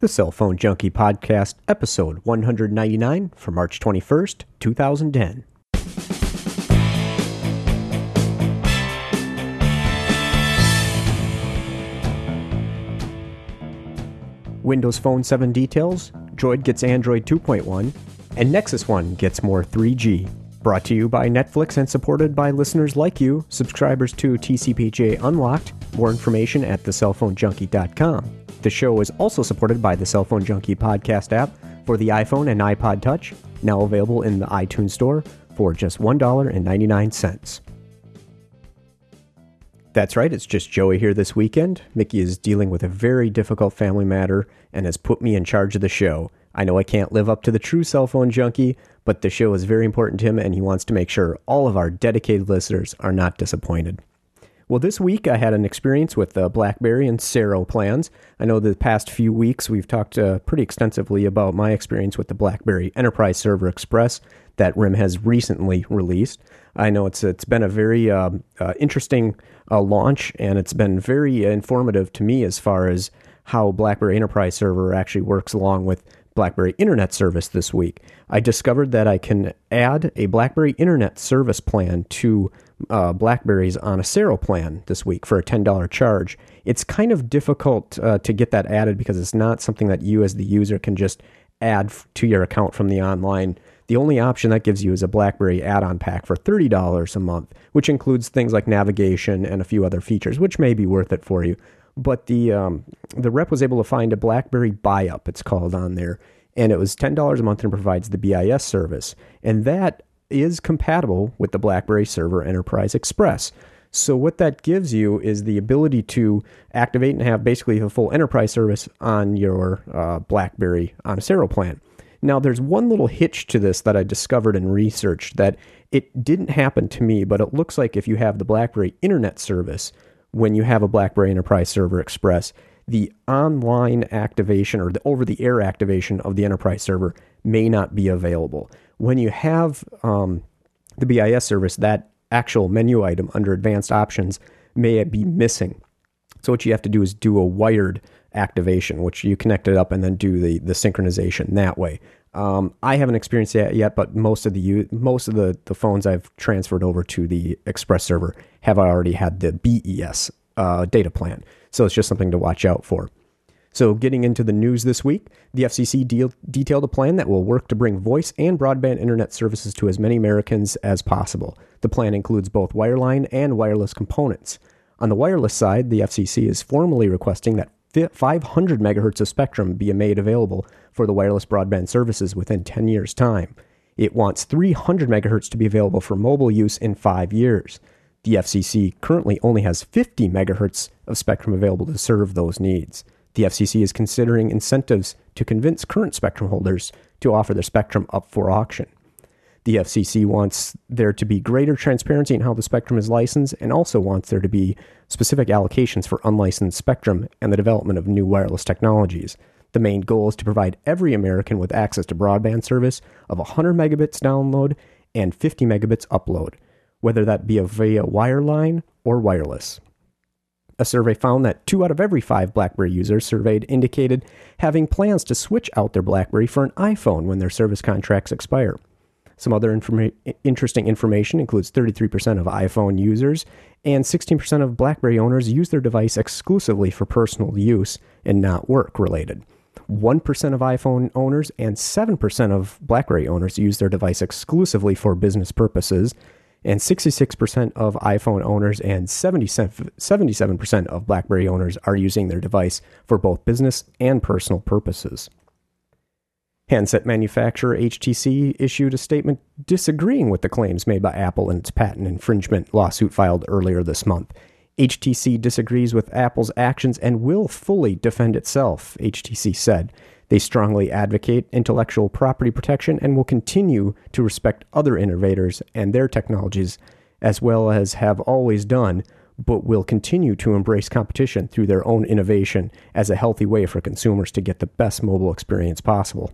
The Cell Phone Junkie Podcast, episode 199 for March 21st, 2010. Windows Phone 7 details, Droid gets Android 2.1, and Nexus One gets more 3G. Brought to you by Netflix and supported by listeners like you, subscribers to TCPJ Unlocked. More information at thecellphonejunkie.com. The show is also supported by the Cell Phone Junkie podcast app for the iPhone and iPod Touch, now available in the iTunes Store for just $1.99. That's right, it's just Joey here this weekend. Mickey is dealing with a very difficult family matter and has put me in charge of the show. I know I can't live up to the true cell phone junkie, but the show is very important to him and he wants to make sure all of our dedicated listeners are not disappointed. Well, this week I had an experience with the BlackBerry and SERO plans. I know the past few weeks we've talked uh, pretty extensively about my experience with the BlackBerry Enterprise Server Express that RIM has recently released. I know it's it's been a very uh, uh, interesting uh, launch, and it's been very informative to me as far as how BlackBerry Enterprise Server actually works along with BlackBerry Internet Service this week. I discovered that I can add a BlackBerry Internet Service plan to uh, Blackberries on a SERO plan this week for a $10 charge. It's kind of difficult uh, to get that added because it's not something that you as the user can just add to your account from the online. The only option that gives you is a BlackBerry add-on pack for $30 a month, which includes things like navigation and a few other features, which may be worth it for you. But the um, the rep was able to find a BlackBerry buy up, it's called on there, and it was $10 a month and provides the BIS service. And that is compatible with the BlackBerry Server Enterprise Express. So what that gives you is the ability to activate and have basically a full enterprise service on your uh, BlackBerry on a SERO plan. Now, there's one little hitch to this that I discovered in research that it didn't happen to me, but it looks like if you have the BlackBerry Internet service, when you have a BlackBerry Enterprise Server Express, the online activation or the over the air activation of the enterprise server may not be available. When you have um, the BIS service, that actual menu item under advanced options may be missing. So, what you have to do is do a wired activation, which you connect it up and then do the, the synchronization that way. Um, I haven't experienced that yet, but most of the most of the, the phones I've transferred over to the Express server have already had the BES uh, data plan. So it's just something to watch out for. So, getting into the news this week, the FCC de- detailed a plan that will work to bring voice and broadband internet services to as many Americans as possible. The plan includes both wireline and wireless components. On the wireless side, the FCC is formally requesting that 500 megahertz of spectrum be made available for the wireless broadband services within 10 years' time. It wants 300 megahertz to be available for mobile use in five years. The FCC currently only has 50 megahertz of spectrum available to serve those needs. The FCC is considering incentives to convince current spectrum holders to offer their spectrum up for auction. The FCC wants there to be greater transparency in how the spectrum is licensed and also wants there to be specific allocations for unlicensed spectrum and the development of new wireless technologies. The main goal is to provide every American with access to broadband service of 100 megabits download and 50 megabits upload whether that be via wireline or wireless. A survey found that two out of every five BlackBerry users surveyed indicated having plans to switch out their BlackBerry for an iPhone when their service contracts expire. Some other informa- interesting information includes 33% of iPhone users and 16% of BlackBerry owners use their device exclusively for personal use and not work related. 1% of iPhone owners and 7% of BlackBerry owners use their device exclusively for business purposes, and 66% of iPhone owners and 77% of BlackBerry owners are using their device for both business and personal purposes. Handset manufacturer HTC issued a statement disagreeing with the claims made by Apple in its patent infringement lawsuit filed earlier this month. HTC disagrees with Apple's actions and will fully defend itself, HTC said. They strongly advocate intellectual property protection and will continue to respect other innovators and their technologies, as well as have always done, but will continue to embrace competition through their own innovation as a healthy way for consumers to get the best mobile experience possible.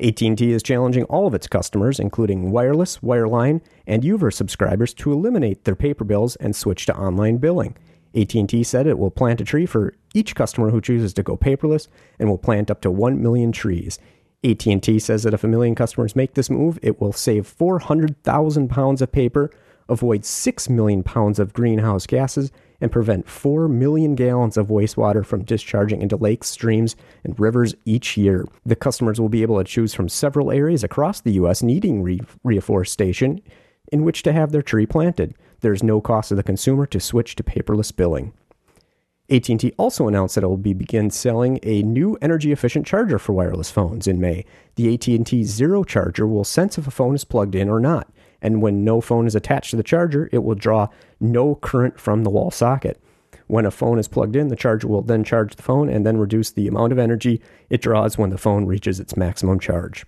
AT&T is challenging all of its customers, including wireless, wireline, and U-verse subscribers to eliminate their paper bills and switch to online billing. AT&T said it will plant a tree for each customer who chooses to go paperless and will plant up to 1 million trees. AT&T says that if a million customers make this move, it will save 400,000 pounds of paper, avoid 6 million pounds of greenhouse gases, and prevent 4 million gallons of wastewater from discharging into lakes, streams, and rivers each year. The customers will be able to choose from several areas across the U.S. needing re- reforestation in which to have their tree planted. There is no cost to the consumer to switch to paperless billing. AT&T also announced that it will be begin selling a new energy efficient charger for wireless phones in May. The AT&T Zero charger will sense if a phone is plugged in or not, and when no phone is attached to the charger, it will draw no current from the wall socket. When a phone is plugged in, the charger will then charge the phone and then reduce the amount of energy it draws when the phone reaches its maximum charge.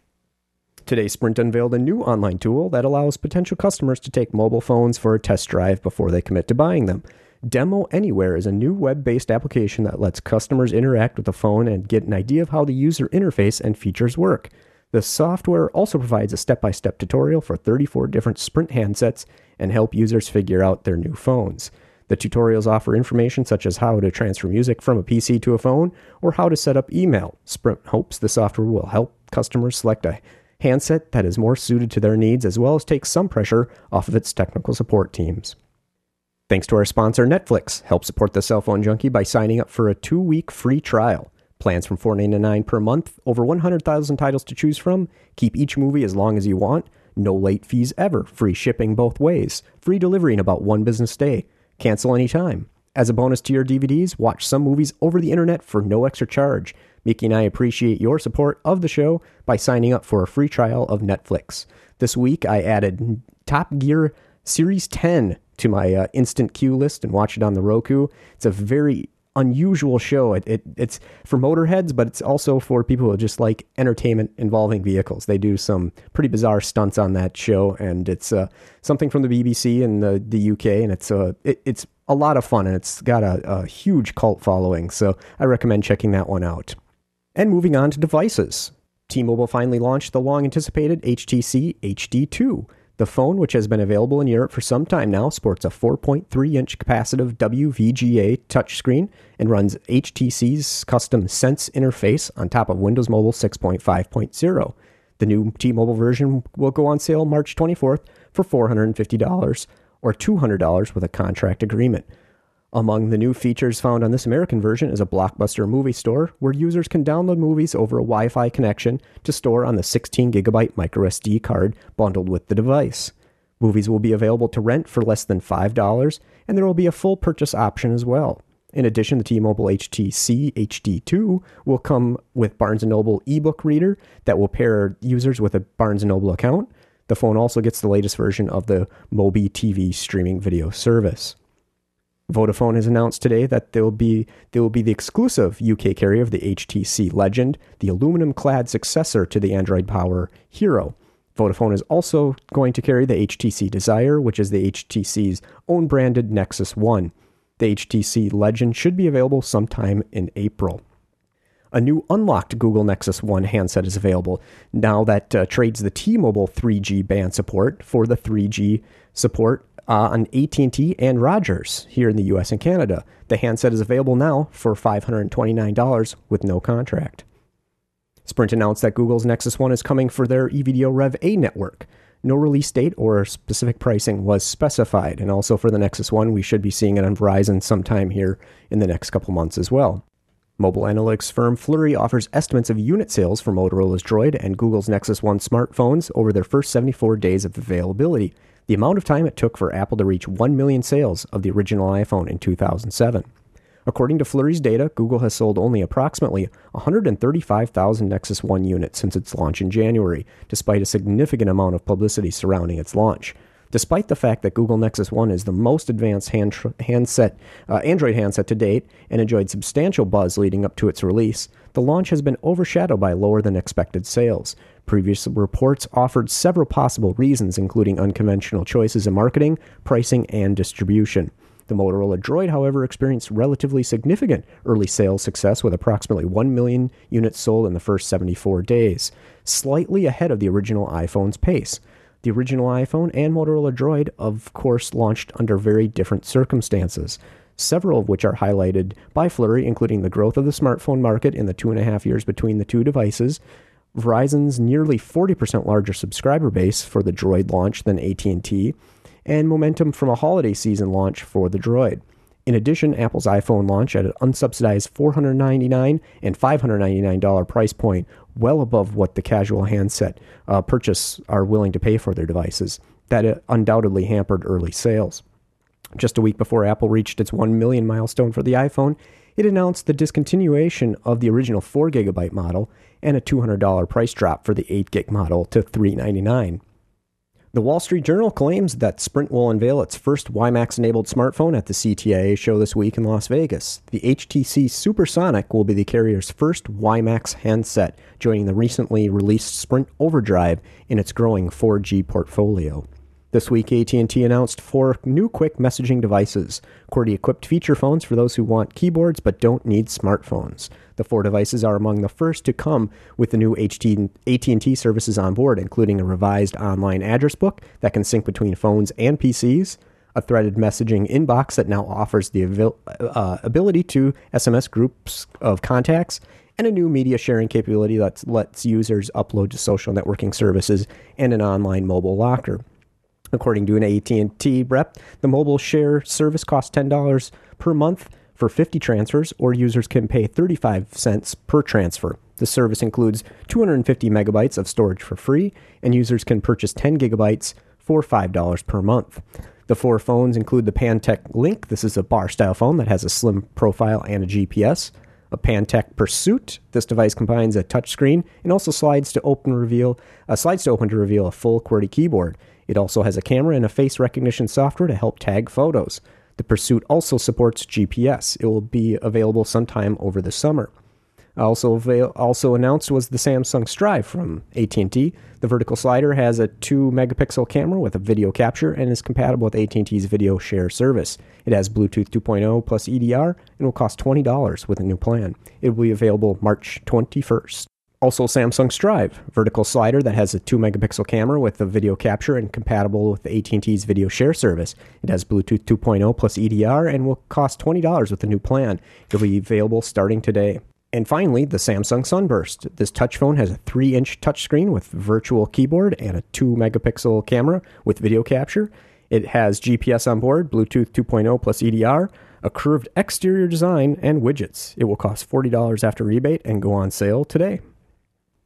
Today, Sprint unveiled a new online tool that allows potential customers to take mobile phones for a test drive before they commit to buying them. Demo Anywhere is a new web based application that lets customers interact with the phone and get an idea of how the user interface and features work. The software also provides a step by step tutorial for 34 different Sprint handsets and help users figure out their new phones. The tutorials offer information such as how to transfer music from a PC to a phone or how to set up email. Sprint hopes the software will help customers select a handset that is more suited to their needs as well as take some pressure off of its technical support teams. Thanks to our sponsor Netflix, help support the cell phone junkie by signing up for a 2-week free trial. Plans from $4.99 per month, over 100,000 titles to choose from. Keep each movie as long as you want. No late fees ever. Free shipping both ways. Free delivery in about one business day. Cancel anytime. As a bonus to your DVDs, watch some movies over the internet for no extra charge. Mickey and I appreciate your support of the show by signing up for a free trial of Netflix. This week, I added Top Gear Series 10 to my uh, instant queue list and watch it on the Roku. It's a very unusual show. It, it, it's for motorheads, but it's also for people who just like entertainment involving vehicles. They do some pretty bizarre stunts on that show, and it's uh, something from the BBC in the, the UK, and it's uh, it, it's a lot of fun, and it's got a, a huge cult following. So I recommend checking that one out. And moving on to devices. T-Mobile finally launched the long anticipated HTC HD2. The phone, which has been available in Europe for some time now, sports a 4.3 inch capacitive WVGA touchscreen and runs HTC's custom Sense interface on top of Windows Mobile 6.5.0. The new T Mobile version will go on sale March 24th for $450 or $200 with a contract agreement. Among the new features found on this American version is a Blockbuster movie store where users can download movies over a Wi Fi connection to store on the 16 gigabyte microSD card bundled with the device. Movies will be available to rent for less than $5, and there will be a full purchase option as well. In addition, the T-Mobile HTC HD2 will come with Barnes & Noble ebook reader that will pair users with a Barnes & Noble account. The phone also gets the latest version of the MobiTV streaming video service. Vodafone has announced today that they will be they will be the exclusive UK carrier of the HTC Legend, the aluminum-clad successor to the Android Power Hero. Vodafone is also going to carry the HTC Desire, which is the HTC's own branded Nexus One. The HTC Legend should be available sometime in April. A new unlocked Google Nexus One handset is available now that uh, trades the T-Mobile 3G band support for the 3G support uh, on AT&T and Rogers here in the U.S. and Canada. The handset is available now for $529 with no contract. Sprint announced that Google's Nexus One is coming for their EVDO Rev A network. No release date or specific pricing was specified, and also for the Nexus One, we should be seeing it on Verizon sometime here in the next couple months as well. Mobile analytics firm Flurry offers estimates of unit sales for Motorola's Droid and Google's Nexus One smartphones over their first 74 days of availability the amount of time it took for Apple to reach 1 million sales of the original iPhone in 2007. According to Flurry's data, Google has sold only approximately 135,000 Nexus 1 units since its launch in January, despite a significant amount of publicity surrounding its launch. Despite the fact that Google Nexus One is the most advanced hand tr- handset, uh, Android handset to date and enjoyed substantial buzz leading up to its release, the launch has been overshadowed by lower than expected sales. Previous reports offered several possible reasons, including unconventional choices in marketing, pricing, and distribution. The Motorola Droid, however, experienced relatively significant early sales success with approximately 1 million units sold in the first 74 days, slightly ahead of the original iPhone's pace. The original iPhone and Motorola Droid, of course, launched under very different circumstances. several of which are highlighted by Flurry, including the growth of the smartphone market in the two and a half years between the two devices, Verizon's nearly 40% larger subscriber base for the Droid launch than AT&T, and momentum from a holiday season launch for the Droid. In addition, Apple's iPhone launch at an unsubsidized $499 and $599 price point, well above what the casual handset uh, purchase are willing to pay for their devices. That undoubtedly hampered early sales. Just a week before Apple reached its 1 million milestone for the iPhone, it announced the discontinuation of the original 4 gigabyte model and a $200 price drop for the 8 gig model to 399. The Wall Street Journal claims that Sprint will unveil its first WiMAX enabled smartphone at the CTIA show this week in Las Vegas. The HTC Supersonic will be the carrier's first WiMAX handset, joining the recently released Sprint Overdrive in its growing 4G portfolio. This week, AT&T announced four new quick messaging devices, QWERTY-equipped feature phones for those who want keyboards but don't need smartphones. The four devices are among the first to come with the new AT&T services on board, including a revised online address book that can sync between phones and PCs, a threaded messaging inbox that now offers the uh, ability to SMS groups of contacts, and a new media sharing capability that lets users upload to social networking services and an online mobile locker. According to an AT&T rep, the mobile share service costs $10 per month for 50 transfers, or users can pay 35 cents per transfer. The service includes 250 megabytes of storage for free, and users can purchase 10 gigabytes for $5 per month. The four phones include the Pantech Link. This is a bar style phone that has a slim profile and a GPS. A Pantech Pursuit. This device combines a touchscreen and also slides to open reveal uh, slides to open to reveal a full QWERTY keyboard. It also has a camera and a face recognition software to help tag photos. The Pursuit also supports GPS. It will be available sometime over the summer. Also avail- also announced was the Samsung Strive from AT&T. The vertical slider has a 2 megapixel camera with a video capture and is compatible with AT&T's video share service. It has Bluetooth 2.0 plus EDR and will cost $20 with a new plan. It will be available March 21st. Also, Samsung Strive, vertical slider that has a 2 megapixel camera with a video capture and compatible with AT&T's video share service. It has Bluetooth 2.0 plus EDR and will cost $20 with the new plan. It'll be available starting today. And finally, the Samsung Sunburst. This touch phone has a 3 inch touchscreen with virtual keyboard and a 2 megapixel camera with video capture. It has GPS on board, Bluetooth 2.0 plus EDR, a curved exterior design, and widgets. It will cost $40 after rebate and go on sale today.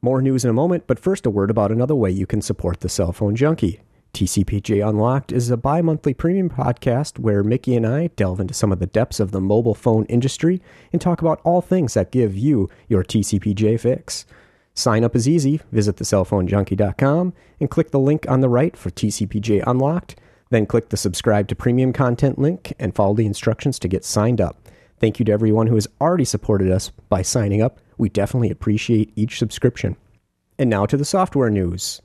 More news in a moment, but first a word about another way you can support the cell phone junkie. TCPJ Unlocked is a bi monthly premium podcast where Mickey and I delve into some of the depths of the mobile phone industry and talk about all things that give you your TCPJ fix. Sign up is easy. Visit thecellphonejunkie.com and click the link on the right for TCPJ Unlocked. Then click the subscribe to premium content link and follow the instructions to get signed up. Thank you to everyone who has already supported us by signing up. We definitely appreciate each subscription. And now to the software news.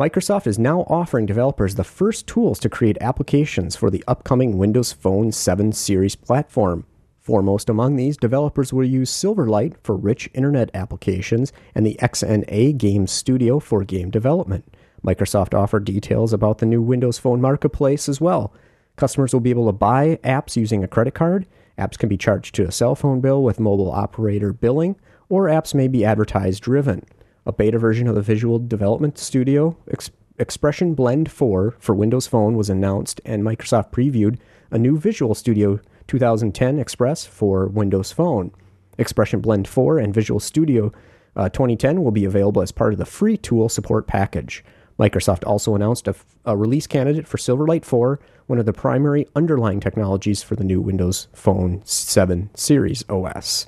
Microsoft is now offering developers the first tools to create applications for the upcoming Windows Phone 7 series platform. Foremost among these, developers will use Silverlight for rich internet applications and the XNA Game Studio for game development. Microsoft offered details about the new Windows Phone marketplace as well. Customers will be able to buy apps using a credit card Apps can be charged to a cell phone bill with mobile operator billing, or apps may be advertised driven. A beta version of the Visual Development Studio Ex- Expression Blend 4 for Windows Phone was announced, and Microsoft previewed a new Visual Studio 2010 Express for Windows Phone. Expression Blend 4 and Visual Studio uh, 2010 will be available as part of the free tool support package. Microsoft also announced a, a, release candidate for Silverlight 4, one of the primary underlying technologies for the new Windows Phone 7 series OS.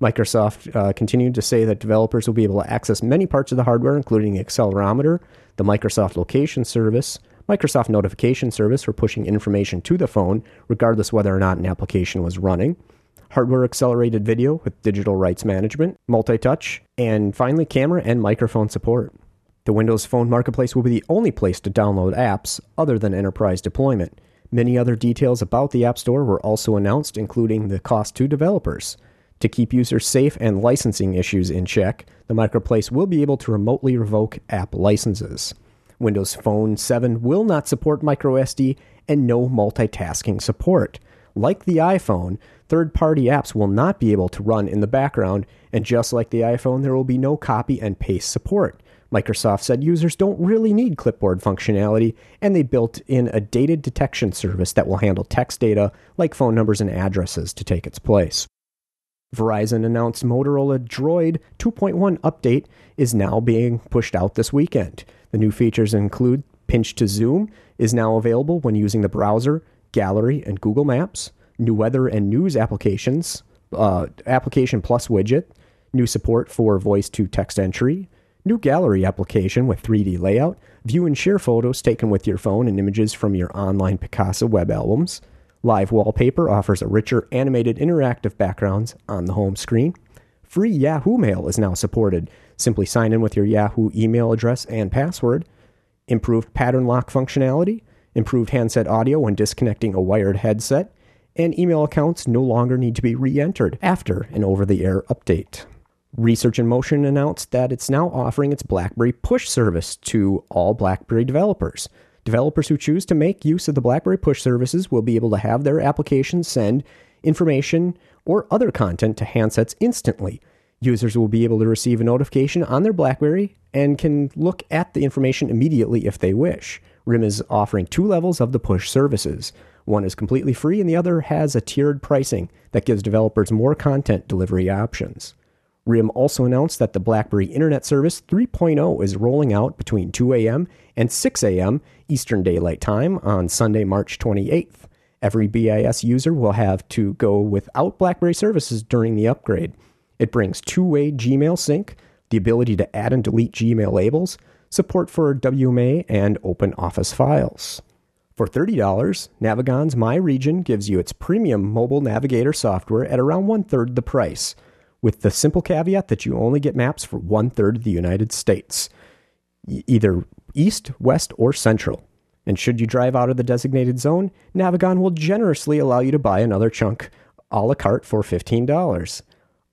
Microsoft uh, continued to say that developers will be able to access many parts of the hardware, including the accelerometer, the Microsoft Location Service, Microsoft Notification Service for pushing information to the phone, regardless whether or not an application was running, hardware accelerated video with digital rights management, multi touch, and finally, camera and microphone support. The Windows Phone Marketplace will be the only place to download apps other than enterprise deployment. Many other details about the App Store were also announced, including the cost to developers. To keep users safe and licensing issues in check, the Marketplace will be able to remotely revoke app licenses. Windows Phone 7 will not support microSD and no multitasking support. like the iPhone, third party apps will not be able to run in the background, and just like the iPhone, there will be no copy and paste support. Microsoft said users don't really need clipboard functionality, and they built in a data detection service that will handle text data like phone numbers and addresses to take its place. Verizon announced Motorola Droid 2.1 update is now being pushed out this weekend. The new features include pinch to zoom is now available when using the browser, gallery, and Google Maps, new weather and news applications, uh, application plus widget, new support for voice to text entry, new gallery application with 3D layout, view and share photos taken with your phone and images from your online Picasa web albums. Live Wallpaper offers a richer animated interactive backgrounds on the home screen. Free Yahoo Mail is now supported. Simply sign in with your Yahoo email address and password. Improved pattern lock functionality, improved handset audio when disconnecting a wired headset, and email accounts no longer need to be re entered after an over the air update. Research in Motion announced that it's now offering its BlackBerry push service to all BlackBerry developers. Developers who choose to make use of the BlackBerry push services will be able to have their applications send information or other content to handsets instantly. Users will be able to receive a notification on their BlackBerry and can look at the information immediately if they wish. RIM is offering two levels of the push services. One is completely free, and the other has a tiered pricing that gives developers more content delivery options. RIM also announced that the BlackBerry Internet Service 3.0 is rolling out between 2 a.m. and 6 a.m. Eastern Daylight Time on Sunday, March 28th. Every BIS user will have to go without BlackBerry services during the upgrade. It brings two way Gmail sync, the ability to add and delete Gmail labels, support for WMA, and open Office files. For $30, Navigon's My Region gives you its premium mobile navigator software at around one third the price with the simple caveat that you only get maps for one third of the United States, either east, west, or central. And should you drive out of the designated zone, Navigon will generously allow you to buy another chunk a la carte for $15.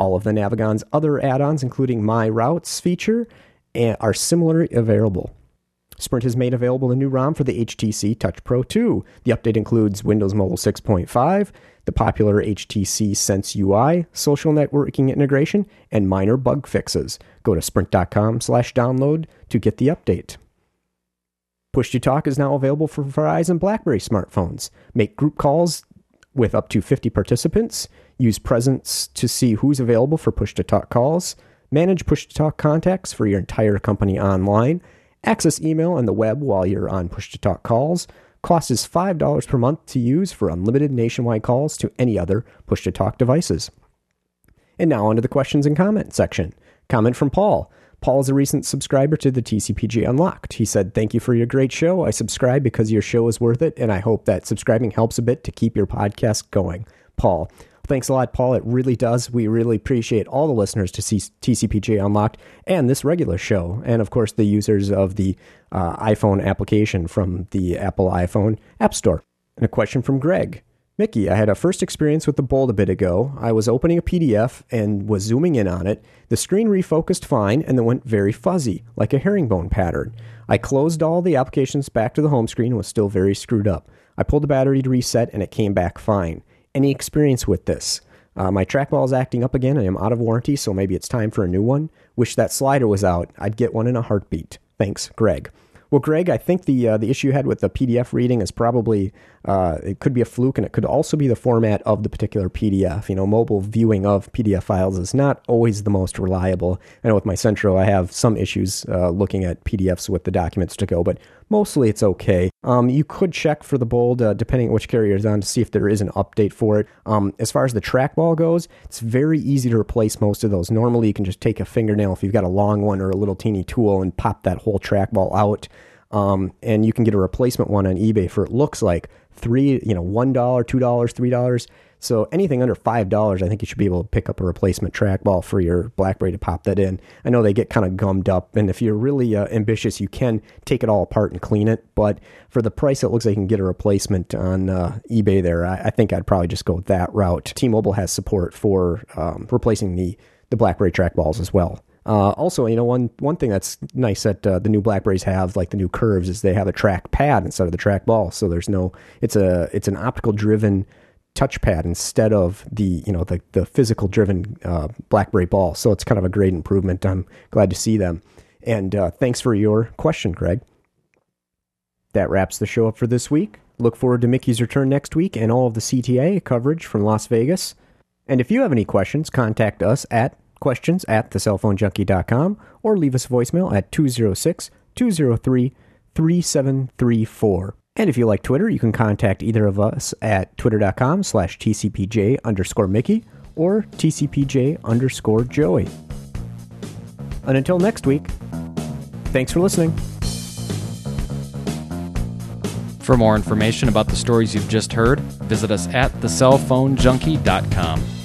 All of the Navigon's other add ons, including My Routes feature, eh, are similarly available. Sprint has made available a new ROM for the HTC Touch Pro 2. The update includes Windows Mobile 6.5, the popular HTC Sense UI, social networking integration, and minor bug fixes. Go to sprint.com/download to get the update. Push to Talk is now available for Verizon BlackBerry smartphones. Make group calls with up to 50 participants. Use presence to see who's available for push to talk calls. Manage push to talk contacts for your entire company online Access email and the web while you're on push to talk calls. Cost is $5 per month to use for unlimited nationwide calls to any other push to talk devices. And now onto the questions and comment section. Comment from Paul. Paul is a recent subscriber to the TCPJ Unlocked. He said, Thank you for your great show. I subscribe because your show is worth it, and I hope that subscribing helps a bit to keep your podcast going. Paul, Thanks a lot, Paul. It really does. We really appreciate all the listeners to see TCPJ Unlocked and this regular show, and of course, the users of the uh, iPhone application from the Apple iPhone App Store. And a question from Greg. Mickey, I had a first experience with the Bold a bit ago. I was opening a PDF and was zooming in on it. The screen refocused fine and then went very fuzzy, like a herringbone pattern. I closed all the applications back to the home screen and was still very screwed up. I pulled the battery to reset and it came back fine any experience with this. Uh, my trackball is acting up again. I am out of warranty, so maybe it's time for a new one. Wish that slider was out. I'd get one in a heartbeat. Thanks, Greg. Well, Greg, I think the uh, the issue you had with the PDF reading is probably uh, it could be a fluke, and it could also be the format of the particular PDF. You know, mobile viewing of PDF files is not always the most reliable. I know with my Centro, I have some issues uh, looking at PDFs with the documents to go, but mostly it's okay. Um, you could check for the bold, uh, depending on which carrier it's on, to see if there is an update for it. Um, as far as the trackball goes, it's very easy to replace most of those. Normally, you can just take a fingernail if you've got a long one or a little teeny tool and pop that whole trackball out. Um, and you can get a replacement one on eBay for it looks like three, you know, one dollar, two dollars, three dollars. So anything under five dollars, I think you should be able to pick up a replacement trackball for your BlackBerry to pop that in. I know they get kind of gummed up, and if you're really uh, ambitious, you can take it all apart and clean it. But for the price, it looks like you can get a replacement on uh, eBay. There, I, I, think I'd probably just go that route. T-Mobile has support for um, replacing the the BlackBerry trackballs as well. Uh, also, you know, one one thing that's nice that uh, the new Blackberries have, like the new curves, is they have a track pad instead of the track ball. So there's no, it's a it's an optical driven touchpad instead of the you know the the physical driven uh, BlackBerry ball. So it's kind of a great improvement. I'm glad to see them. And uh, thanks for your question, Greg. That wraps the show up for this week. Look forward to Mickey's return next week and all of the CTIA coverage from Las Vegas. And if you have any questions, contact us at questions at thecellphonejunkie.com or leave us a voicemail at 206 203 3734. And if you like Twitter, you can contact either of us at twitter.com slash tcpj underscore Mickey or tcpj underscore Joey. And until next week, thanks for listening. For more information about the stories you've just heard, visit us at thecellphonejunkie.com.